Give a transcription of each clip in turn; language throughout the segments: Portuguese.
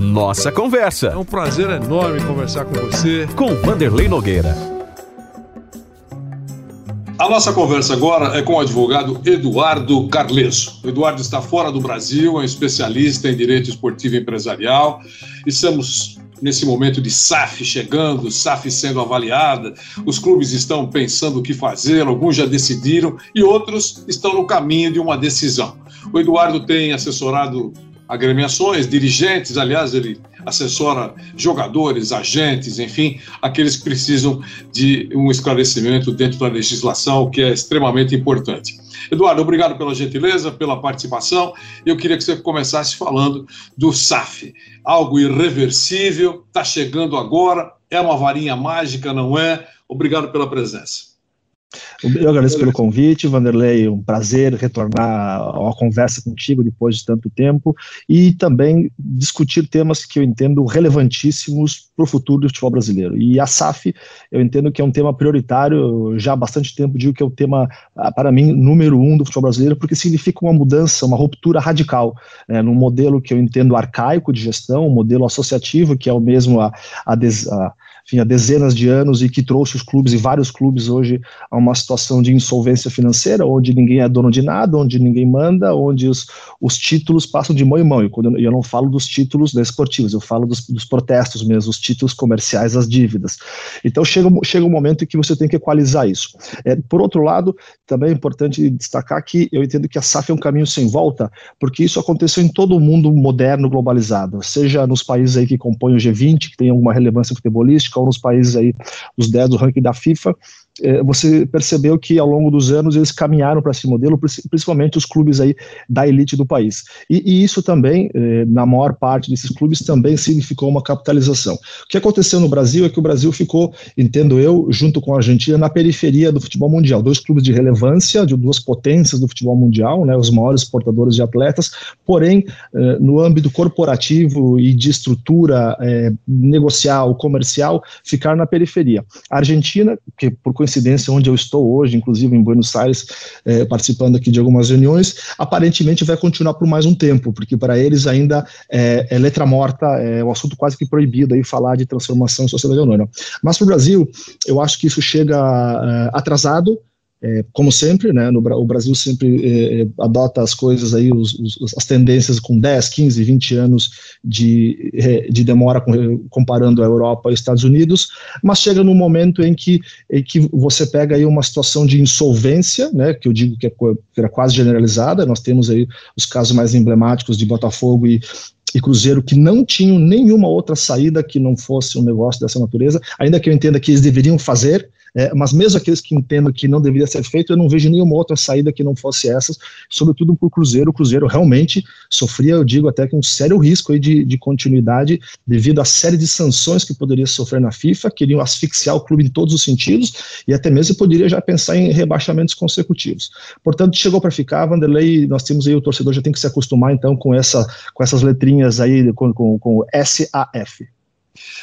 Nossa Conversa. É um prazer enorme conversar com você. Com Vanderlei Nogueira. A nossa conversa agora é com o advogado Eduardo Carleso. O Eduardo está fora do Brasil, é um especialista em direito esportivo empresarial. Estamos nesse momento de SAF chegando, SAF sendo avaliada, os clubes estão pensando o que fazer, alguns já decidiram e outros estão no caminho de uma decisão. O Eduardo tem assessorado agremiações, dirigentes, aliás, ele assessora jogadores, agentes, enfim, aqueles que precisam de um esclarecimento dentro da legislação, que é extremamente importante. Eduardo, obrigado pela gentileza, pela participação. Eu queria que você começasse falando do SAF. Algo irreversível, está chegando agora, é uma varinha mágica, não é? Obrigado pela presença. Eu agradeço pelo convite, Vanderlei, um prazer retornar à conversa contigo depois de tanto tempo e também discutir temas que eu entendo relevantíssimos para o futuro do futebol brasileiro. E a SAF, eu entendo que é um tema prioritário, já há bastante tempo digo que é o tema, ah, para mim, número um do futebol brasileiro, porque significa uma mudança, uma ruptura radical né, num modelo que eu entendo arcaico de gestão, um modelo associativo, que é o mesmo a, a, a enfim, há dezenas de anos e que trouxe os clubes e vários clubes hoje a uma situação de insolvência financeira, onde ninguém é dono de nada, onde ninguém manda, onde os, os títulos passam de mão em mão. E quando eu, eu não falo dos títulos esportivos, eu falo dos, dos, protestos mesmo, os títulos comerciais, as dívidas. Então chega, chega um momento em que você tem que equalizar isso. É, por outro lado, também é importante destacar que eu entendo que a SAF é um caminho sem volta, porque isso aconteceu em todo o mundo moderno, globalizado, seja nos países aí que compõem o G20, que tem alguma relevância futebolística, ou nos países aí, os 10 do ranking da FIFA, você percebeu que ao longo dos anos eles caminharam para esse modelo, principalmente os clubes aí da elite do país. E, e isso também, é, na maior parte desses clubes, também significou uma capitalização. O que aconteceu no Brasil é que o Brasil ficou, entendo eu, junto com a Argentina, na periferia do futebol mundial. Dois clubes de relevância, de duas potências do futebol mundial, né, os maiores portadores de atletas, porém, é, no âmbito corporativo e de estrutura negocial, comercial, ficar na periferia. A Argentina, que por coincidência onde eu estou hoje, inclusive em Buenos Aires, é, participando aqui de algumas reuniões, aparentemente vai continuar por mais um tempo, porque para eles ainda é, é letra morta, é um assunto quase que proibido aí falar de transformação em sociedade anônima. Mas para o Brasil, eu acho que isso chega é, atrasado, é, como sempre, né, no, o Brasil sempre é, é, adota as coisas aí, os, os, as tendências com 10, 15, 20 anos de, é, de demora com, comparando a Europa e Estados Unidos, mas chega num momento em que, em que você pega aí uma situação de insolvência, né, que eu digo que é, quase generalizada, nós temos aí os casos mais emblemáticos de Botafogo e, e Cruzeiro que não tinham nenhuma outra saída que não fosse um negócio dessa natureza, ainda que eu entenda que eles deveriam fazer, é, mas mesmo aqueles que entendam que não deveria ser feito, eu não vejo nenhuma outra saída que não fosse essas, sobretudo para o Cruzeiro. O Cruzeiro realmente sofria, eu digo até que um sério risco aí de, de continuidade devido à série de sanções que poderia sofrer na FIFA, queriam asfixiar o clube em todos os sentidos e até mesmo poderia já pensar em rebaixamentos consecutivos. Portanto, chegou para ficar, Vanderlei, nós temos aí, o torcedor já tem que se acostumar então com, essa, com essas letrinhas aí, com, com, com SAF.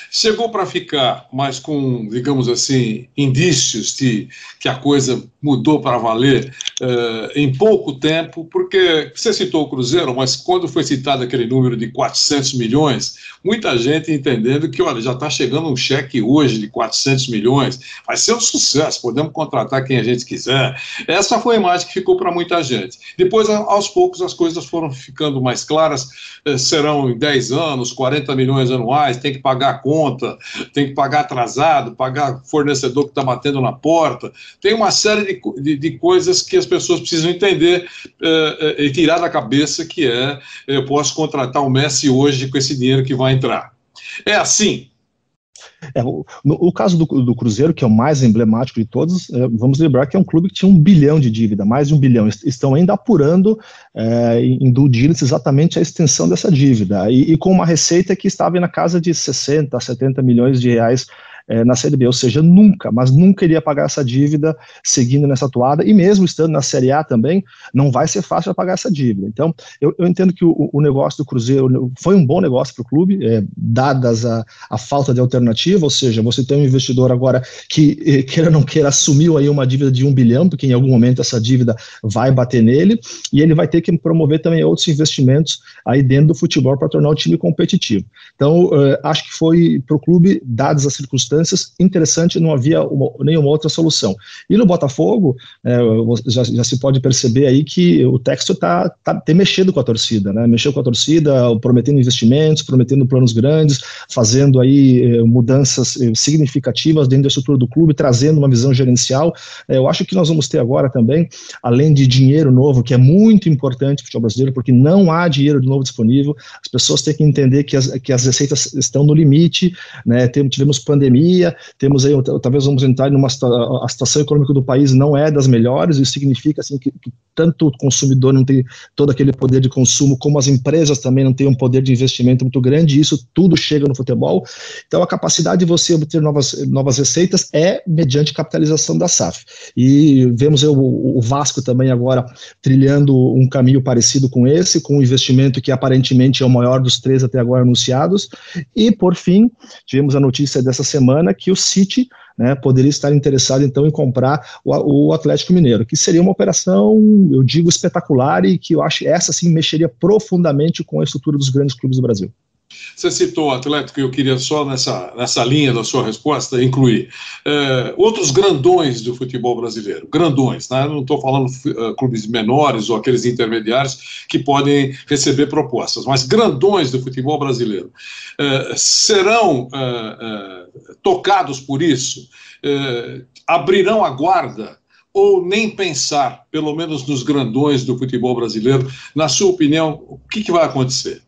Chegou para ficar, mas com, digamos assim, indícios de que a coisa mudou para valer uh, em pouco tempo, porque você citou o Cruzeiro, mas quando foi citado aquele número de 400 milhões, muita gente entendendo que, olha, já está chegando um cheque hoje de 400 milhões, vai ser um sucesso, podemos contratar quem a gente quiser. Essa foi a imagem que ficou para muita gente. Depois, aos poucos, as coisas foram ficando mais claras, uh, serão em 10 anos, 40 milhões anuais, tem que pagar conta, tem que pagar atrasado, pagar fornecedor que está batendo na porta, tem uma série de, de, de, coisas que as pessoas precisam entender uh, e tirar da cabeça que é eu posso contratar o Messi hoje com esse dinheiro que vai entrar. É assim. É, o, no, o caso do, do, Cruzeiro, que é o mais emblemático de todos, é, vamos lembrar que é um clube que tinha um bilhão de dívida, mais de um bilhão. Estão ainda apurando é, em due exatamente a extensão dessa dívida, e, e, com uma receita que estava na casa de 60, 70 milhões de reais é, na Série B, ou seja, nunca, mas nunca iria pagar essa dívida seguindo nessa toada, e mesmo estando na Série A também, não vai ser fácil pagar essa dívida. Então, eu, eu entendo que o, o, negócio do Cruzeiro foi um bom negócio para o clube, é, dadas a, a falta de alternativa, ou seja, você tem um investidor agora que, eh, queira ou não queira, assumiu aí uma dívida de um bilhão, porque em algum momento essa dívida vai bater nele, e ele vai ter que promover também outros investimentos aí dentro do futebol para tornar o time competitivo. Então, uh, acho que foi para o clube, dadas as circunstâncias, interessante, não havia uma, nenhuma outra solução. E no Botafogo, é, já, já, se pode perceber aí que o texto está tá, tem mexido com a torcida, né? Mexeu com a torcida, prometendo investimentos, prometendo planos grandes, fazendo aí eh, mudanças eh, significativas dentro da estrutura do clube, trazendo uma visão gerencial. É, eu acho que nós vamos ter agora também, além de dinheiro novo, que é muito importante para o futebol brasileiro, porque não há dinheiro novo disponível, as pessoas têm que entender que as, que as receitas estão no limite, né? tivemos pandemia, temos aí, talvez vamos entrar numa a situação econômica do país não é das melhores, isso significa assim que, que tanto o consumidor não tem todo aquele poder de consumo, como as empresas também não têm um poder de investimento muito grande, e isso tudo chega no futebol. Então, a capacidade de você obter novas, novas receitas é mediante capitalização da SAF. E vemos o Vasco também agora trilhando um caminho parecido com esse, com um investimento que aparentemente é o maior dos três até agora anunciados. E, por fim, tivemos a notícia dessa semana que o City né, poderia estar interessado então em comprar o, o, Atlético Mineiro, que seria uma operação, eu digo, espetacular e que eu acho essa sim mexeria profundamente com a estrutura dos grandes clubes do Brasil. Você citou o Atlético, e eu queria só nessa, nessa linha da sua resposta incluir é, outros grandões do futebol brasileiro. Grandões, né? não estou falando uh, clubes menores ou aqueles intermediários que podem receber propostas, mas grandões do futebol brasileiro. É, serão é, tocados por isso? abrirão a guarda? ou nem pensar, pelo menos nos grandões do futebol brasileiro, na sua opinião, o que, que vai acontecer?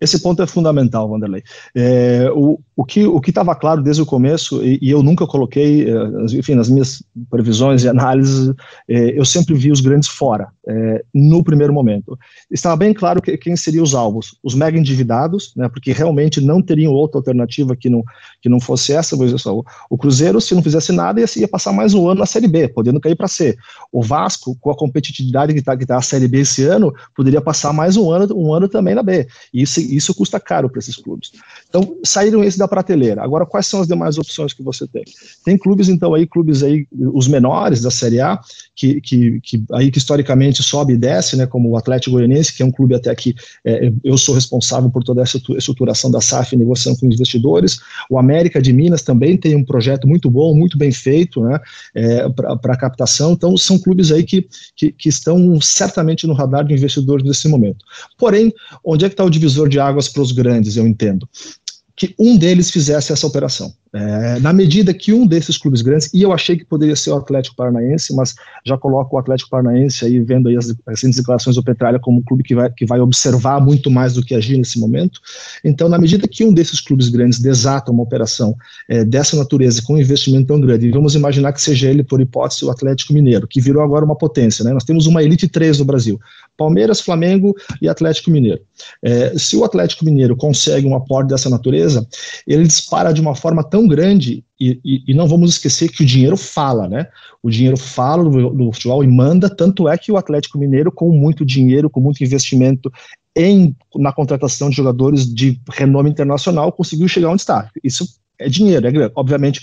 Esse ponto é fundamental, Vanderlei. É, o, o que o estava claro desde o começo, e, e, eu nunca coloquei, é, enfim, nas minhas previsões e análises, é, eu sempre vi os grandes fora, é, no primeiro momento. Estava bem claro que, quem seriam os alvos, os mega endividados, né, porque realmente não teriam outra alternativa que não, que não fosse essa. Só, o Cruzeiro, se não fizesse nada, ia, ia passar mais um ano na Série B, podendo cair para C. O Vasco, com a competitividade que está que tá a Série B esse ano, poderia passar mais um ano, um ano também na B. E isso isso custa caro para esses clubes. Então, saíram esses da prateleira. Agora, quais são as demais opções que você tem? Tem clubes, então, aí, clubes aí, os menores da Série A, que, que, que aí que historicamente sobe e desce, né, como o Atlético Goianiense, que é um clube até que é, eu sou responsável por toda essa estruturação da SAF, negociando com investidores. O América de Minas também tem um projeto muito bom, muito bem feito, né, é, para captação. Então, são clubes aí que, que, que estão certamente no radar de investidores nesse momento. Porém, onde é que está o divisor de águas para os grandes, eu entendo. Que um deles fizesse essa operação. É, na medida que um desses clubes grandes, e eu achei que poderia ser o Atlético Paranaense, mas já coloco o Atlético Paranaense aí, vendo aí as, as declarações do Petralha como um clube que vai, que vai observar muito mais do que agir nesse momento. Então, na medida que um desses clubes grandes desata uma operação é, dessa natureza, com um investimento tão grande, e vamos imaginar que seja ele, por hipótese, o Atlético Mineiro, que virou agora uma potência, né? Nós temos uma Elite 3 no Brasil: Palmeiras, Flamengo e Atlético Mineiro. É, se o Atlético Mineiro consegue um aporte dessa natureza, ele dispara de uma forma tão grande, e, e, e, não vamos esquecer que o dinheiro fala, né? O dinheiro fala do, do, futebol e manda, tanto é que o Atlético Mineiro, com muito dinheiro, com muito investimento em, na contratação de jogadores de renome internacional, conseguiu chegar onde está. Isso é dinheiro, é, obviamente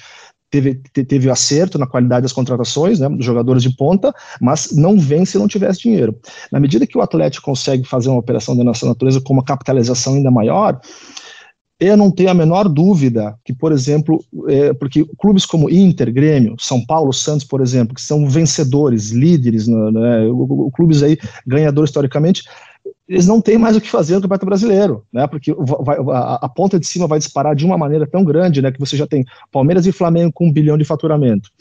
teve, teve acerto na qualidade das contratações, né, dos jogadores de ponta, mas não vem se não tivesse dinheiro. Na medida que o Atlético consegue fazer uma operação da nossa natureza com uma capitalização ainda maior, eu não tenho a menor dúvida que, por exemplo, é, porque clubes como Inter, Grêmio, São Paulo, Santos, por exemplo, que são vencedores, líderes, né, né clubes aí ganhadores historicamente, eles não têm mais o que fazer no Campeonato Brasileiro, né? Porque vai, a, a, ponta de cima vai disparar de uma maneira tão grande, né? Que você já tem Palmeiras e Flamengo com um bilhão de faturamento.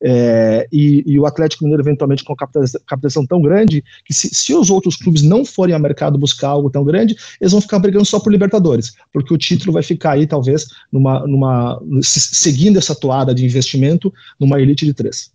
É, e, e, o Atlético Mineiro, eventualmente, com captação tão grande, que se, se, os outros clubes não forem ao mercado buscar algo tão grande, eles vão ficar brigando só por Libertadores, porque o título vai ficar aí, talvez, numa, numa seguindo essa toada de investimento numa elite de três.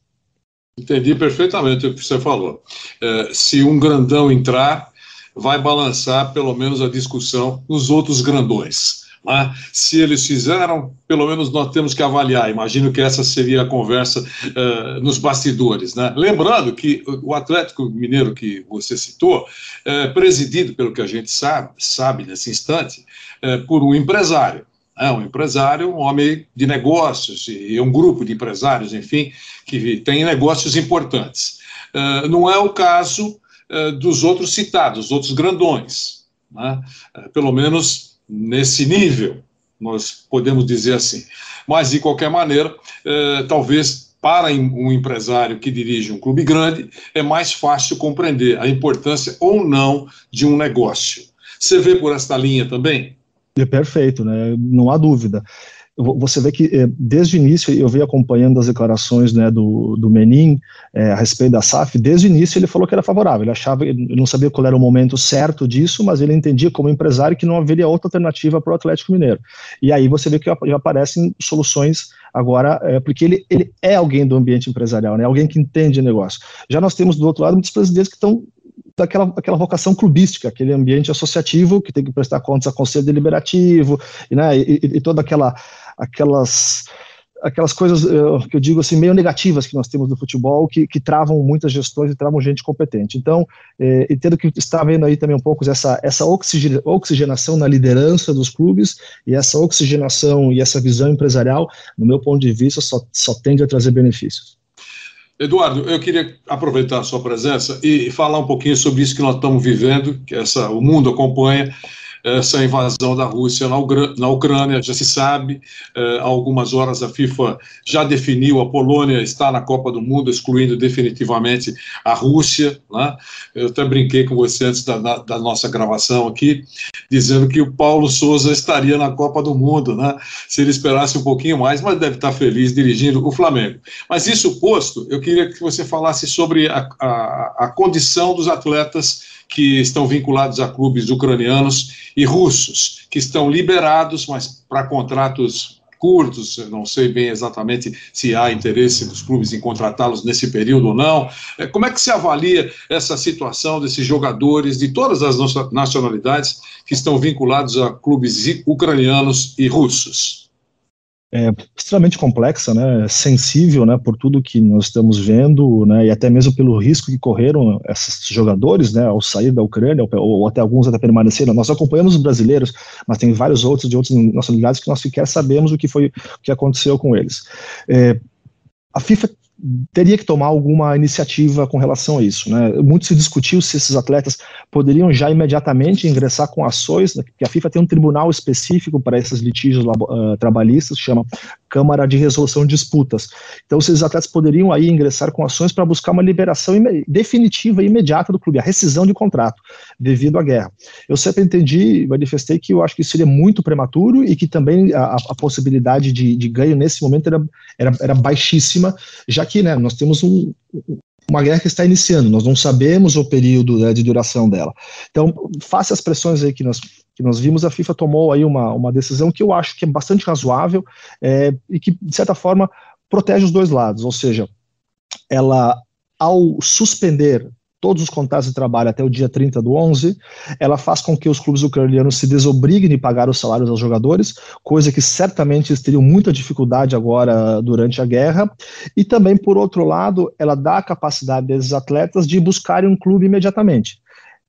Entendi perfeitamente o que você falou. É, se um grandão entrar, vai balançar pelo menos a discussão nos outros grandões. Né? Se eles fizeram, pelo menos nós temos que avaliar. Imagino que essa seria a conversa uh, nos bastidores. Né? Lembrando que o Atlético Mineiro que você citou, é presidido, pelo que a gente sabe, sabe nesse instante, é, por um empresário. É um empresário, um homem de negócios, e um grupo de empresários, enfim, que tem negócios importantes. Uh, não é o caso uh, dos outros citados, outros grandões. Né? Uh, pelo menos nesse nível, nós podemos dizer assim. Mas, de qualquer maneira, eh, talvez para um empresário que dirige um clube grande, é mais fácil compreender a importância ou não de um negócio. Você vê por esta linha também? É perfeito, né? não há dúvida você vê que eh, desde o início eu venho acompanhando as declarações né, do, do Menin é, a respeito da SAF, desde o início ele falou que era favorável, ele achava, ele não sabia qual era o momento certo disso, mas ele entendia como empresário que não haveria outra alternativa para o Atlético Mineiro. E aí você vê que já aparecem soluções agora, é, porque ele, ele é alguém do ambiente empresarial, né, alguém que entende negócio. Já nós temos do outro lado muitos presidentes que estão daquela aquela vocação clubística, aquele ambiente associativo que tem que prestar contas a conselho deliberativo, e, né, e, e toda aquela aquelas aquelas coisas uh, que eu digo assim meio negativas que nós temos no futebol que, que travam muitas gestões e travam gente competente. Então, eh, entendo que está vendo aí também um pouco essa essa oxigenação na liderança dos clubes e essa oxigenação e essa visão empresarial, no meu ponto de vista, só, só tende a trazer benefícios. Eduardo, eu queria aproveitar a sua presença e falar um pouquinho sobre isso que nós estamos vivendo, que essa, o mundo acompanha, essa invasão da Rússia na, Ucrânia, já se sabe, eh, há algumas horas a FIFA já definiu, a Polônia está na Copa do Mundo, excluindo definitivamente a Rússia. Né? Eu até brinquei com você antes da, da, nossa gravação aqui, dizendo que o Paulo Souza estaria na Copa do Mundo, né? se ele esperasse um pouquinho mais, mas deve estar feliz dirigindo o Flamengo. Mas isso posto, eu queria que você falasse sobre a, a, a condição dos atletas que estão vinculados a clubes ucranianos e russos, que estão liberados, mas para contratos curtos, não sei bem exatamente se há interesse dos clubes em contratá-los nesse período ou não. É, como é que se avalia essa situação desses jogadores de todas as nacionalidades que estão vinculados a clubes ucranianos e russos? É, extremamente complexa, né, sensível, né, por tudo que nós estamos vendo, né, e até mesmo pelo risco que correram esses jogadores, né, ao sair da Ucrânia, ou, ou até alguns até permaneceram. Nós acompanhamos os brasileiros, mas tem vários outros de outras nacionalidades que nós sequer sabemos o que foi, o que aconteceu com eles. É, a FIFA teria que tomar alguma iniciativa com relação a isso. Né? Muito se discutiu se esses atletas poderiam já imediatamente ingressar com ações, né? que a FIFA tem um tribunal específico para esses litígios uh, trabalhistas, chama Câmara de Resolução de Disputas. Então, esses atletas poderiam aí ingressar com ações para buscar uma liberação definitiva e imediata do clube, a rescisão de contrato, devido à guerra. Eu sempre entendi, manifestei que eu acho que isso seria muito prematuro e que também a, a possibilidade de, de, ganho nesse momento era, era, era baixíssima, já que né, nós temos um, uma guerra que está iniciando, nós não sabemos o período né, de duração dela. Então, face às pressões aí que nós, que nós vimos, a FIFA tomou aí uma, uma decisão que eu acho que é bastante razoável é, e que, de certa forma, protege os dois lados, ou seja, ela, ao suspender todos os contratos de trabalho até o dia 30 do 11, ela faz com que os clubes ucranianos se desobriguem de pagar os salários aos jogadores, coisa que certamente eles teriam muita dificuldade agora durante a guerra, e também, por outro lado, ela dá a capacidade desses atletas de buscarem um clube imediatamente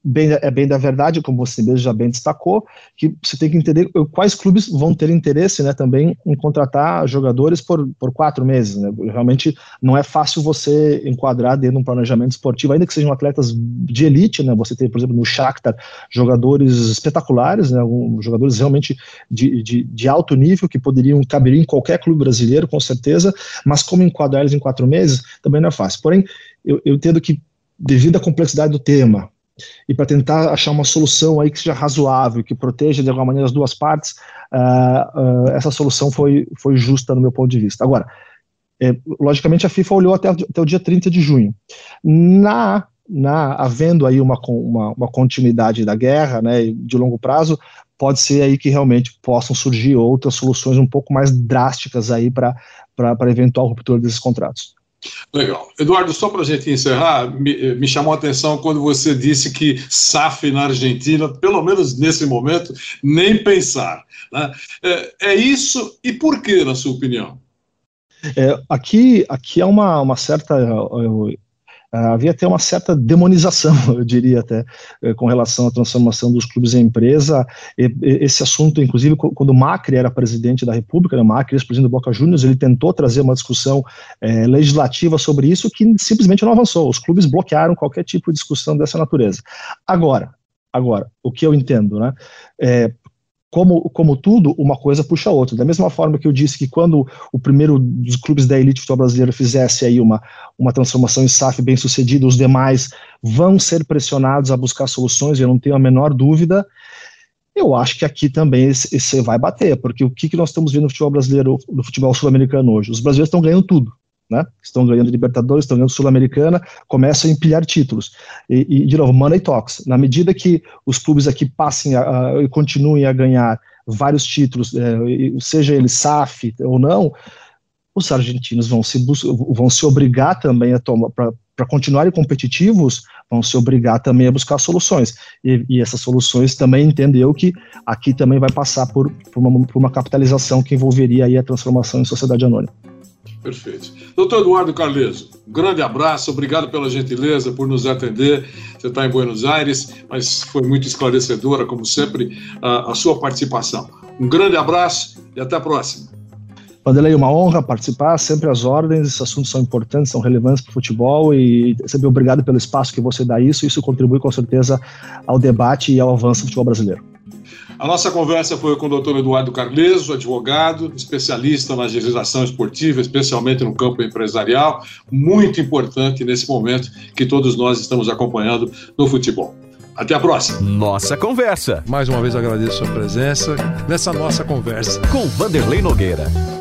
bem, é bem da verdade, como você mesmo já bem destacou, que você tem que entender quais clubes vão ter interesse né, também em contratar jogadores por, por quatro meses. Né? Realmente não é fácil você enquadrar dentro de um planejamento esportivo, ainda que sejam atletas de elite, né? você tem, por exemplo, no Shakhtar, jogadores espetaculares, né? Um, jogadores realmente de, de, de, alto nível, que poderiam caber em qualquer clube brasileiro, com certeza, mas como enquadrar eles em quatro meses, também não é fácil. Porém, eu, eu entendo que, devido à complexidade do tema, e para tentar achar uma solução aí que seja razoável, que proteja de alguma maneira as duas partes, uh, uh, essa solução foi, foi justa no meu ponto de vista. Agora, é, logicamente a FIFA olhou até, até o dia 30 de junho. Na, na havendo aí uma, uma, uma continuidade da guerra, né, de longo prazo, pode ser aí que realmente possam surgir outras soluções um pouco mais drásticas aí para eventual ruptura desses contratos. Legal. Eduardo, só para a gente encerrar, me, me, chamou a atenção quando você disse que SAF na Argentina, pelo menos nesse momento, nem pensar. Né? É, é, isso e por que, na sua opinião? É, aqui, aqui há uma, uma certa. Eu, ah, havia até uma certa demonização, eu diria até, eh, com relação à transformação dos clubes em empresa. Esse assunto, inclusive, quando o Macri era presidente da República, né, Macri, ex-presidente do Boca Juniors, ele tentou trazer uma discussão é, legislativa sobre isso que simplesmente não avançou. Os clubes bloquearam qualquer tipo de discussão dessa natureza. Agora, agora, o que eu entendo, né? É, como, como tudo, uma coisa puxa a outra. Da mesma forma que eu disse que quando o primeiro dos clubes da elite futebol brasileiro fizesse aí uma, uma transformação em SAF bem sucedida, os demais vão ser pressionados a buscar soluções, eu não tenho a menor dúvida. Eu acho que aqui também esse vai bater, porque o que, que nós estamos vendo no futebol brasileiro, no futebol sul-americano hoje? Os brasileiros estão ganhando tudo né? Estão ganhando Libertadores, estão ganhando Sul-Americana, começam a empilhar títulos. E, e, de novo, money talks. Na medida que os clubes aqui passem e continuem a ganhar vários títulos, é, seja ele SAF ou não, os argentinos vão se, vão se obrigar também a tomar, para continuarem competitivos, vão se obrigar também a buscar soluções. E, e essas soluções também entendeu que aqui também vai passar por, por, uma, por uma capitalização que envolveria aí a transformação em sociedade anônima. Perfeito. Doutor Eduardo Carleso, um grande abraço, obrigado pela gentileza por nos atender. Você está em Buenos Aires, mas foi muito esclarecedora, como sempre, a, a sua participação. Um grande abraço e até a próxima. Vanderlei, uma honra participar, sempre às ordens, esses assuntos são importantes, são relevantes para o futebol e sempre obrigado pelo espaço que você dá isso, isso contribui com certeza ao debate e ao avanço do futebol brasileiro. A nossa conversa foi com o doutor Eduardo Carleso, advogado, especialista na legislação esportiva, especialmente no campo empresarial, muito importante nesse momento que todos nós estamos acompanhando no futebol. Até a próxima. Nossa conversa. Mais uma vez agradeço a sua presença nessa nossa conversa. Com Vanderlei Nogueira.